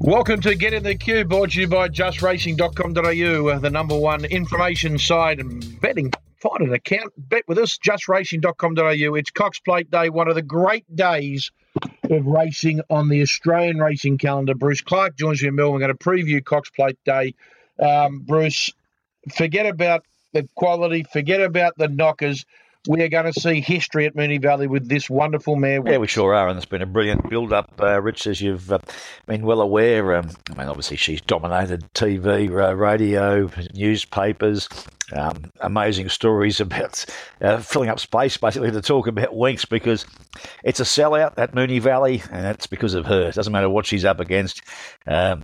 Welcome to Get in the Queue, brought to you by justracing.com.au, uh, the number one information site and betting. Find an account, bet with us, justracing.com.au. It's Cox Plate Day, one of the great days of racing on the Australian racing calendar. Bruce Clark joins me in Melbourne. We're going to preview Cox Plate Day. Um, Bruce, forget about the quality, forget about the knockers we are going to see history at Moonee Valley with this wonderful mare. Yeah, we sure are, and it's been a brilliant build-up, uh, Rich, as you've uh, been well aware. Um, I mean, obviously she's dominated TV, uh, radio, newspapers. Um, amazing stories about uh, filling up space, basically, to talk about Winx because it's a sellout at Moonee Valley, and that's because of her. It doesn't matter what she's up against. Um,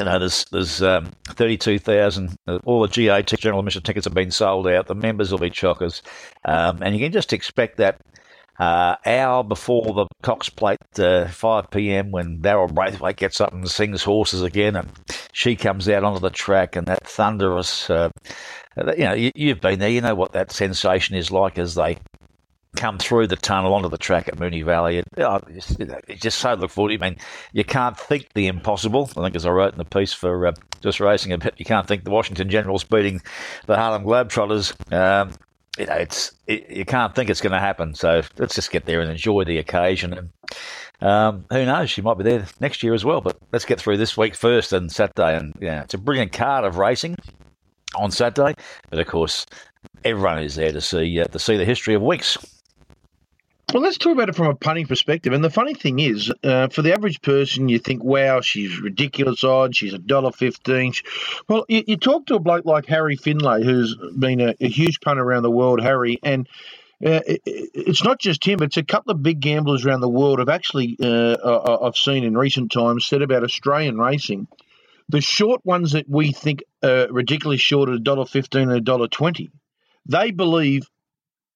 you know, there's there's um, 32,000. Uh, all the GA general admission tickets have been sold out. The members will be chockers, um, and you can just expect that uh, hour before the Cox Plate, uh, 5 p.m., when Daryl Braithwaite gets up and sings horses again, and she comes out onto the track, and that thunderous, uh, you know, you've been there, you know what that sensation is like as they come through the tunnel onto the track at Moonee Valley. It, oh, it's, just so look forward. I mean, you can't think the impossible. I think, as I wrote in the piece for uh, just racing a bit, you can't think the Washington Generals beating the Harlem Globetrotters. Um, you know, it's it, you can't think it's going to happen. So let's just get there and enjoy the occasion. And um, who knows, she might be there next year as well. But let's get through this week first and Saturday. And yeah, it's a brilliant card of racing on Saturday. But of course, everyone is there to see uh, to see the history of Winx. Well, let's talk about it from a punting perspective. And the funny thing is, uh, for the average person, you think, wow, she's ridiculous odd. She's a dollar fifteen. Well, you, you, talk to a bloke like Harry Findlay, who's been a, a huge punter around the world, Harry, and uh, it, it's not just him. It's a couple of big gamblers around the world have actually, uh, I've seen in recent times, said about Australian racing. The short ones that we think are ridiculously short at a dollar fifteen and a dollar twenty, they believe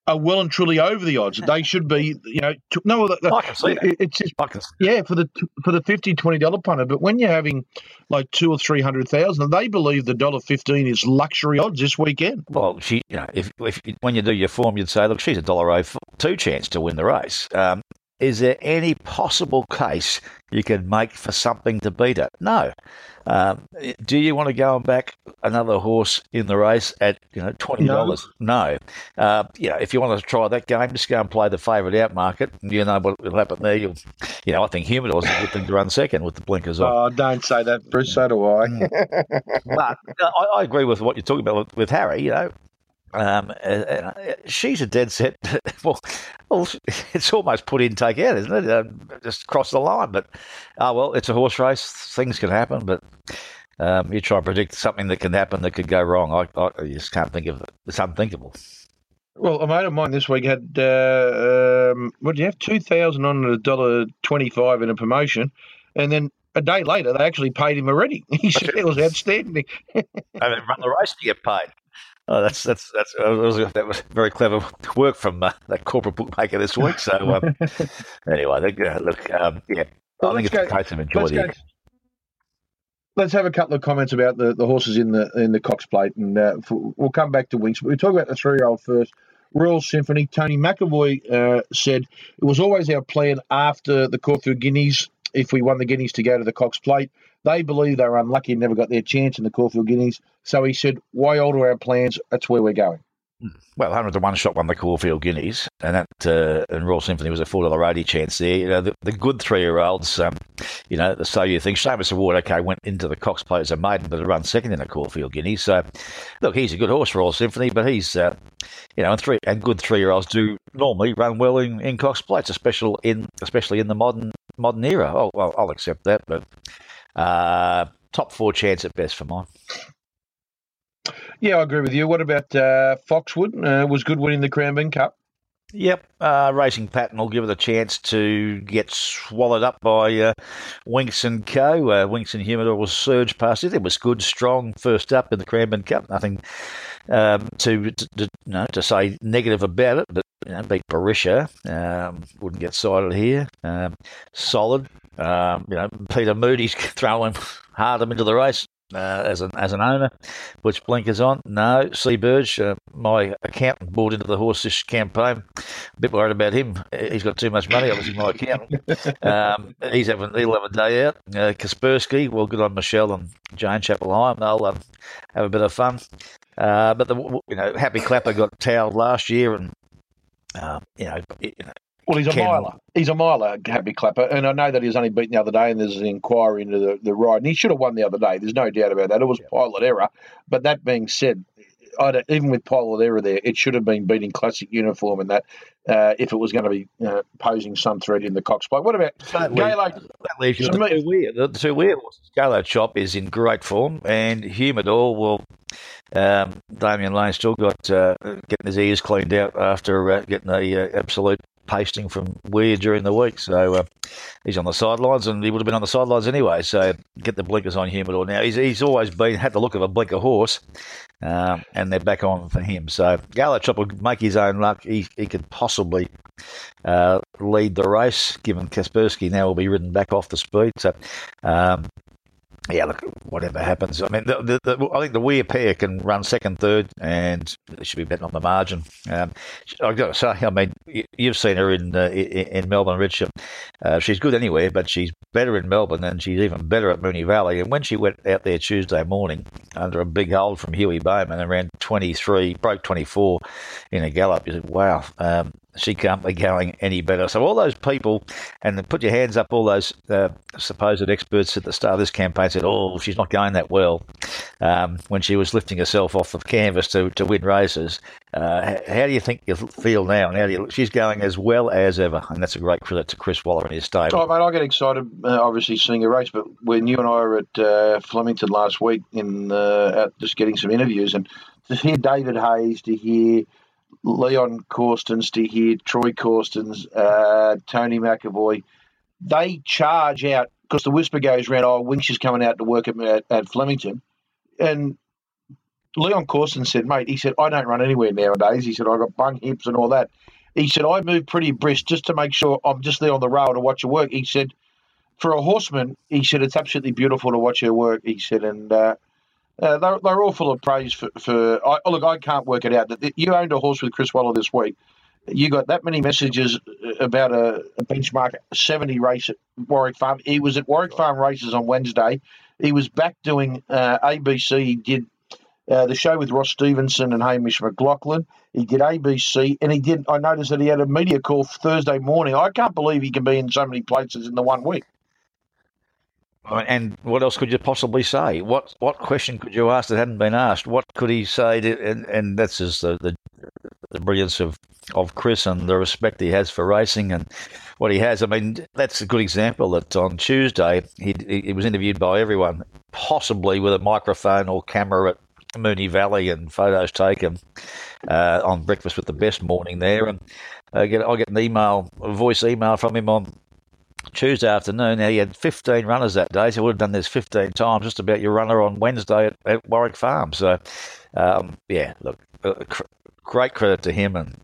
are well and truly over the odds. They should be, you know, no. The, I can see that. It's just, yeah, for the for the 50 20 dollar punter. But when you're having like two or three hundred thousand, they believe the dollar fifteen is luxury odds this weekend. Well, she, you know, if, if when you do your form, you'd say, look, she's a dollar oh two chance to win the race. Um, is there any possible case you can make for something to beat it? No. Um, do you want to go and back another horse in the race at you know twenty dollars? No. no. Uh, you know, if you want to try that game, just go and play the favourite out market. You know what will happen there. You'll, you know, I think Humidor is a good thing to run second with the blinkers on. Oh, don't say that, Bruce. So do I. Mm. but I, I, agree with what you're talking about with, with Harry. You know, um, uh, uh, she's a dead set. well, well, it's almost put in, take out, isn't it? Uh, just cross the line. But, oh, well, it's a horse race. Things can happen. But um, you try and predict something that can happen that could go wrong. I, I just can't think of it. It's unthinkable. Well, a mate of mine this week had, uh, um, what do you have, 2000 on a dollar 25 in a promotion. And then a day later, they actually paid him already. He said it was outstanding. I mean, run the race to get paid. Oh, that's that's that's that was, that was very clever work from uh, that corporate bookmaker this week. So um, anyway, uh, look, um, yeah, well, I think it's go, a case of enjoy the. Go, let's have a couple of comments about the, the horses in the in the Cox Plate, and uh, we'll come back to Winx. But we talk about the three year old first. Royal Symphony. Tony McEvoy uh, said it was always our plan after the Caulfield Guineas, if we won the Guineas, to go to the Cox Plate. They believe they were unlucky and never got their chance in the Caulfield Guineas. So he said, why alter our plans? That's where we're going. Hmm. Well, 100 to 1 shot won the Caulfield Guineas, and that uh, and Royal Symphony was a $4.80 chance there. You know, the, the good three year olds, um, you know, the so you think Shamus Award, okay, went into the Cox Plate as a maiden, but it run second in the Caulfield Guineas. So, look, he's a good horse for Royal Symphony, but he's, uh, you know, and three and good three year olds do normally run well in, in Cox Plates, especially in especially in the modern modern era. Oh, well, I'll accept that, but uh, top four chance at best for mine. Yeah, I agree with you. What about uh, Foxwood? Uh, was good winning the Cranbourne Cup. Yep, uh, Racing Pattern will give it a chance to get swallowed up by uh, Winx and Co. Uh, Winx and Humidor will surge past it. It was good, strong first up in the Cranbourne Cup. Nothing um, to, to, to, you know, to say negative about it, but you know, beat Barisha. Um, wouldn't get cited here. Um, solid. Um, you know, Peter Moody's throwing hard into the race. Uh, as an as an owner, puts blinkers on. No, Seaburge, uh, my accountant bought into the horse this campaign. A bit worried about him. He's got too much money, obviously, my accountant. Um, he's having he'll have a day out. Uh, Kaspersky, well, good on Michelle and Jane Chapple-Hyam. They'll um, have a bit of fun. Uh, but the you know Happy Clapper got towed last year, and uh, you know, you know well, he's a Ken, miler. He's a miler, Happy Clapper. And I know that he was only beaten the other day, and there's an inquiry into the, the ride. And he should have won the other day. There's no doubt about that. It was yeah. pilot error. But that being said, even with pilot error there, it should have been beating classic uniform and that uh, if it was going to be uh, posing some threat in the Cox Plate. What about Gailo? That leaves you the two weird. The two weird Gailo Chop is in great form, and Humidor will. Um, Damian Lane still got uh, getting his ears cleaned out after uh, getting a uh, absolute pasting from Weir during the week. So uh, he's on the sidelines, and he would have been on the sidelines anyway. So get the blinkers on Humidor now. He's, he's always been had the look of a blinker horse, um, and they're back on for him. So Chop will make his own luck. He, he could possibly uh, lead the race, given Kaspersky now will be ridden back off the speed. So um, yeah, look, whatever happens. I mean, the, the, the, I think the Weir pair can run second, third, and they should be betting on the margin. Um, I've got to say, I mean, you've seen her in uh, in Melbourne, Richard. Uh, she's good anywhere, but she's better in Melbourne, and she's even better at Moonee Valley. And when she went out there Tuesday morning under a big hold from Huey Bowman ran 23, broke 24 in a gallop, you said, wow, um, she can't be going any better. So all those people, and put your hands up, all those uh, supposed experts at the start of this campaign said, "Oh, she's not going that well." Um, when she was lifting herself off the canvas to, to win races, uh, how do you think you feel now? And how do you, she's going as well as ever, and that's a great credit to Chris Waller and his stable. Oh, mate, I get excited, uh, obviously seeing a race. But when you and I were at uh, Flemington last week, in uh, just getting some interviews, and to hear David Hayes, to hear Leon Corstens to hear Troy Corstens, uh, Tony McEvoy. They charge out because the whisper goes around, oh, Winx is coming out to work at, at, Flemington. And Leon Corstens said, mate, he said, I don't run anywhere nowadays. He said, I've got bung hips and all that. He said, I move pretty brisk just to make sure I'm just there on the rail to watch her work. He said, for a horseman, he said, it's absolutely beautiful to watch her work. He said, and uh, uh, they're, they're all full of praise for. for I, look, I can't work it out. You owned a horse with Chris Waller this week. You got that many messages about a, a benchmark 70 race at Warwick Farm. He was at Warwick Farm races on Wednesday. He was back doing uh, ABC. He did uh, the show with Ross Stevenson and Hamish McLachlan. He did ABC, and he did. I noticed that he had a media call Thursday morning. I can't believe he can be in so many places in the one week. And what else could you possibly say? What what question could you ask that hadn't been asked? What could he say? To, and, and that's just the, the, the brilliance of, of Chris and the respect he has for racing and what he has. I mean, that's a good example that on Tuesday he, he was interviewed by everyone, possibly with a microphone or camera at Moonee Valley and photos taken uh, on Breakfast with the Best morning there. And I get, I get an email, a voice email from him on Tuesday afternoon. Now, he had 15 runners that day, so he would have done this 15 times, just about your runner on Wednesday at, at Warwick Farm. So, um, yeah, look, uh, cr- great credit to him, and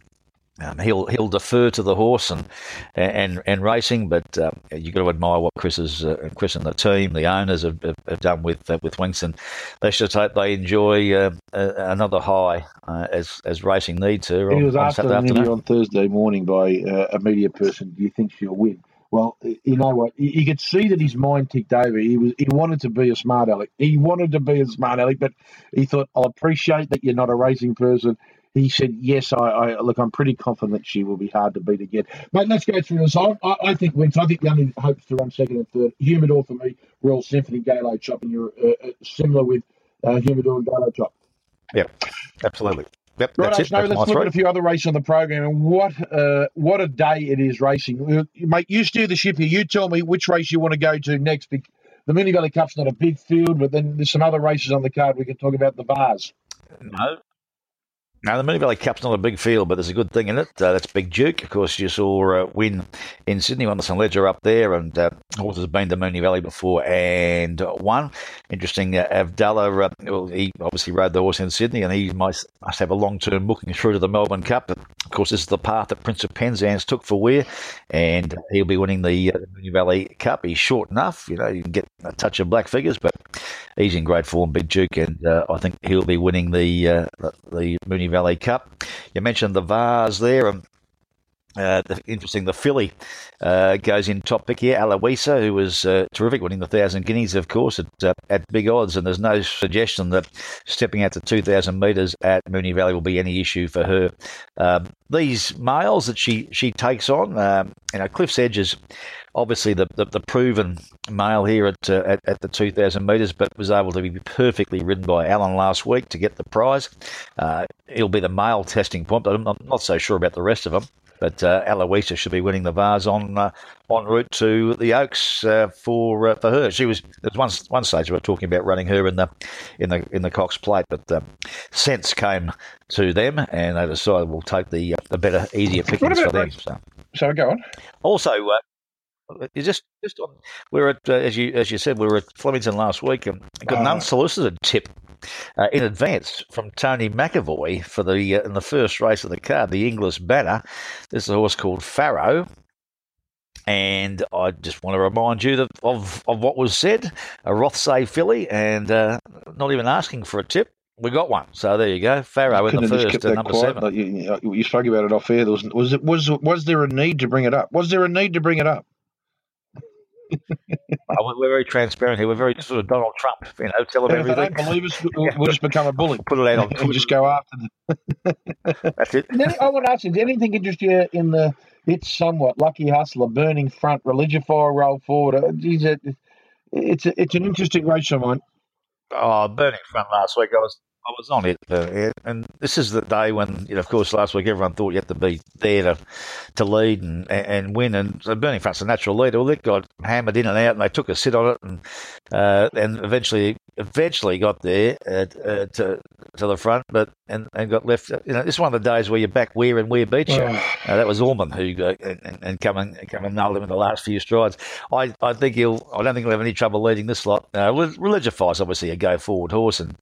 um, he'll he'll defer to the horse and and and racing, but um, you've got to admire what Chris is, uh, Chris and the team, the owners have, have, have done with uh, with Winxon. Let's just hope they enjoy uh, another high uh, as as racing needs to. He was asked on Thursday morning by uh, a media person, "Do you think she'll win?" Well, you know what? You could see that his mind ticked over. He was he wanted to be a smart aleck. He wanted to be a smart aleck, but he thought, "I'll appreciate that you're not a racing person." He said, "Yes, I, I look. I'm pretty confident she will be hard to beat again." Mate, let's go through this. I, I, I think wins. I think the only hopes to run second and third. Humidor for me. Royal Symphony, Gailo Chop, and you're uh, uh, similar with uh, Humidor and Gailo Chop. Yeah, absolutely. Yep, right, that's it. That's let's look at a few other races on the program and what uh, what a day it is racing. Uh, mate, you steer the ship here. You tell me which race you want to go to next. The Moonee Valley Cup's not a big field, but then there's some other races on the card. We can talk about the Vase. No, Now, the Moonee Valley Cup's not a big field, but there's a good thing in it. Uh, that's Big Duke. Of course, you saw uh, win in Sydney on the St. Leger up there, and uh, horse has been to Moonee Valley before and won. Interesting, uh, Avdulla, uh, well, he obviously rode the horse in Sydney, and he must, must have a long term booking through to the Melbourne Cup. But of course, this is the path that Prince of Penzance took for Weir, and he'll be winning the, uh, Moonee Valley Cup. He's short enough, you know, you can get a touch of black figures, but he's in great form, Big Duke, and uh, I think he'll be winning the, uh, the Moonee Valley Cup. You mentioned the Vase there. and uh, the, interesting, the filly uh, goes in top pick here. Aloisia, who was uh, terrific, winning the thousand guineas, of course, at uh, at big odds, and there's no suggestion that stepping out to two thousand metres at Moonee Valley will be any issue for her. Um, these males that she she takes on, um, you know, Cliff's Edge is obviously the, the, the proven male here at, uh, at, at the 2,000 metres, but was able to be perfectly ridden by Alan last week to get the prize. Uh, he'll be the male testing point, but I'm not so sure about the rest of them. But uh, Aloisia should be winning the Vase on uh, en route to the Oaks uh, for uh, for her. She was there's one one stage we were talking about running her in the in the in the Cox Plate, but um, sense came to them and they decided we'll take the uh, the better, easier pickings for them. So. so go on. Also, uh, you just just on, we were at uh, as you as you said we were at Flemington last week and got an ah. unsolicited tip uh, in advance from Tony McEvoy for the uh, in the first race of the card, the English Banner. This is a horse called Pharaoh. And I just want to remind you that of, of what was said, a Rothsay filly, and uh, not even asking for a tip, we got one. So there you go. Pharaoh in the first and number quiet, seven. You, you, spoke about it off air. There was, was it was was there a need to bring it up? Was there a need to bring it up? we're very transparent here. We're very sort of Donald Trump, you know, tell them everything. If they don't believe us, we'll, we'll just become a bully. Put it out on We'll just go after them. That's it. I want to ask you, did anything interest you in the It's Somewhat, Lucky Hustler, Burning Front, Religify, Roll Forward? Uh, geez, it, it's, a, it's an interesting race of mine. Oh, Burning Front last week, I was I was on it, uh, and this is the day when, you know, of course, last week everyone thought you had to be there to to lead and and win. And so Burning Front's a natural leader. Well, it got hammered in and out, and they took a sit on it, and uh, and eventually eventually got there uh, uh, to to the front, but and, and got left. You know, this is one of the days where you're back where and where beat you. Uh, that was Orman who uh, and, and come and come and nailed him in the last few strides. I, I think he'll. I don't think he'll have any trouble leading this lot. Uh, Religify's obviously a go forward horse and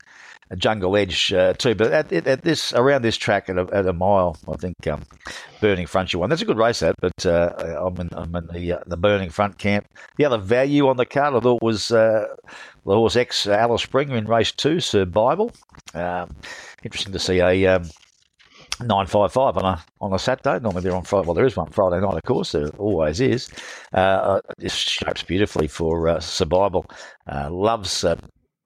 a jungle edge uh, too. But at, at, this around this track at a, at a mile, I think um, Burning Front you won. That's a good race, that. But uh, I'm in, I'm in the uh, the Burning Front camp. The other value on the card I thought was the horse X Alice Springer in race two, Bible. Um, interesting to see a. Um, 955 on a on a Saturday. Normally they're on Friday. Well, there is one Friday night, of course. There always is. Uh, uh this shapes beautifully for uh, Bible. Uh, loves uh,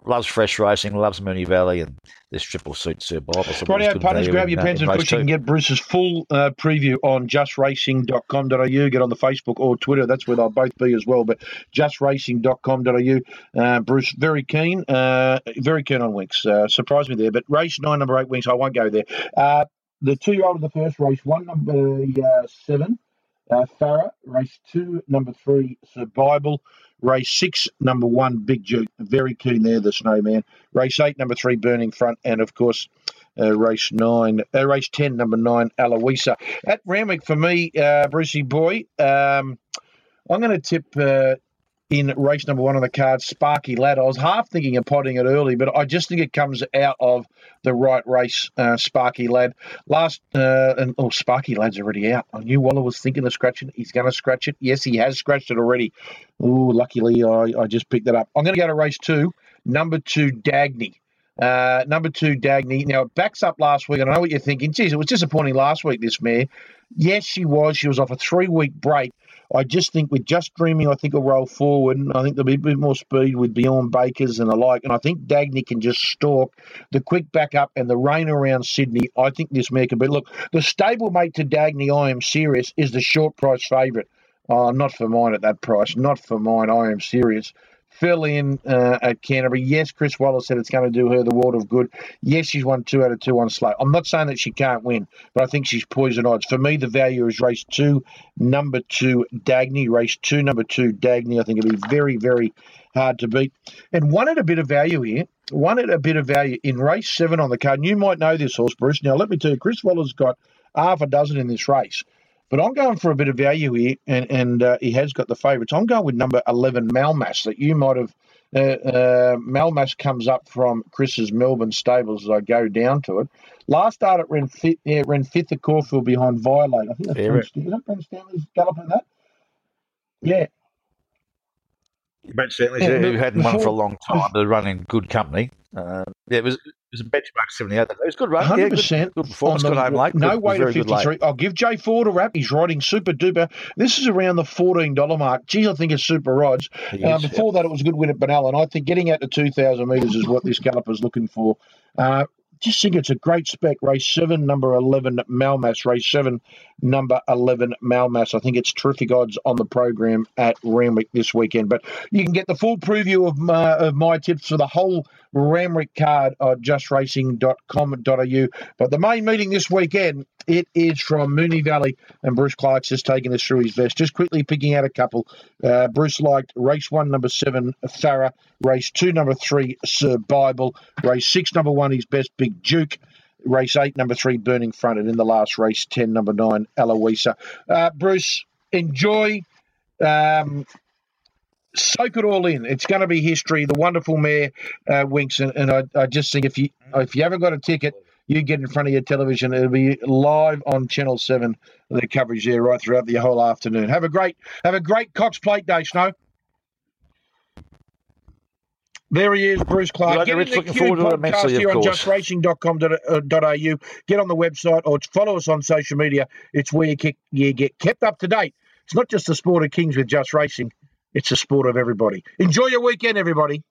loves fresh racing, loves Moonee Valley, and this triple suit Sir Bob. Right out, punters, grab your pens and push. You can get Bruce's full uh, preview on justracing.com.au. Get on the Facebook or Twitter. That's where they'll both be as well. But justracing.com.au. Uh, Bruce, very keen, uh, very keen on Winx. Uh, surprised me there. But race nine, number eight, Winx, I won't go there. Uh, the two year old of the first race, one, number uh, seven, uh, Farah. Race two, number three, Sir Bible. Race six, number one, Big Duke. Very keen there, the Snowman. Race eight, number three, Burning Front. And of course, uh, race nine, uh, race 10, number nine, Aloisia. At Randwick, for me, uh, Brucey Boy, um, I'm going to tip uh, in race number one on the card, Sparky Lad. I was half thinking of potting it early, but I just think it comes out of the right race, uh, Sparky Lad. Last, uh, and oh, Sparky Lad's already out. I knew Waller was thinking of scratching. He's going to scratch it. Yes, he has scratched it already. Oh, luckily I, I just picked that up. I'm going to go to race two, number two, Dagny. Uh, number two, Dagny. Now, it backs up last week, and I know what you're thinking. Geez, it was disappointing last week, this mare. Yes, she was. She was off a three week break, I just think with just dreaming, I think will roll forward, and I think there'll be a bit more speed with Beyond Bakers and the like. And I think Dagny can just stalk the quick back up and the rain around Sydney. I think this mare can be. Look, the stablemate to Dagny, I am serious, is the short price favourite. Oh, not for mine at that price. Not for mine. I am serious fill in uh, at Canterbury. Yes, Chris Waller said it's going to do her the world of good. Yes, she's won two out of two on slow. I'm not saying that she can't win, but I think she's poison odds. For me, the value is race two, number two, Dagny. Race two, number two, Dagny. I think it'll be very, very hard to beat. And one at a bit of value here, one at a bit of value in race seven on the card. And you might know this horse, Bruce. Now, let me tell you, Chris Waller's got half a dozen in this race. But I'm going for a bit of value here, and, and uh, he has got the favourites. I'm going with number 11, Malmas, that you might have. Uh, uh, Malmas comes up from Chris's Melbourne stables as I go down to it. Last start at ran, fi- yeah, ran fifth at Caulfield behind Violate. I think that's Yeah, Brent, right. Stanley- is that Brent Stanley's galloping that? Yeah, Brent Stanley, Yeah, who hadn't won for a long time, but running good company. Uh, yeah, it was it was a benchmark 78. It was good run. Hundred Yeah, good, percent. good performance. Good home late. No good, way to very good late. fifty-three. I'll give Jay Ford a wrap. He's riding super duper. This is around the fourteen dollar mark. Gee, I think it's super odds. Uh, before that, it was a good win at Benalla, and I think getting out to two thousand metres is what this galloper's looking for. Uh, just think it's a great spec. Race seven, number eleven, Malmas. Race seven, number eleven, Malmas. I think it's terrific odds on the program at Randwick this weekend. But you can get the full preview of my, of my tips for the whole Randwick card at justracing.com.au. But the main meeting this weekend, it is from Moonee Valley, and Bruce Clark's just taking us through his best. Just quickly picking out a couple. Uh, Bruce liked race one, number seven, Farah. Race two, number three, Sir Bible. Race six, number one, his best, Big Duke. Race eight, number three, Burning Front. And in the last race, 10, number nine, Aloisia. Uh, Bruce, enjoy. Um, soak it all in. It's going to be history. The wonderful mayor uh, Winx, and, and I, I just think if you if you haven't got a ticket, you get in front of your television. It'll be live on Channel Seven. The coverage there right throughout the whole afternoon. Have a great have a great Cox Plate Day, Snow. There he is, Bruce Clark. Right, Get in the looking Q forward to it podcast immensely, of here on justracing.com.au. Uh, get on the website or follow us on social media. It's where you get, you get kept up to date. It's not just the sport of kings with Just Racing. It's the sport of everybody. Enjoy your weekend, everybody.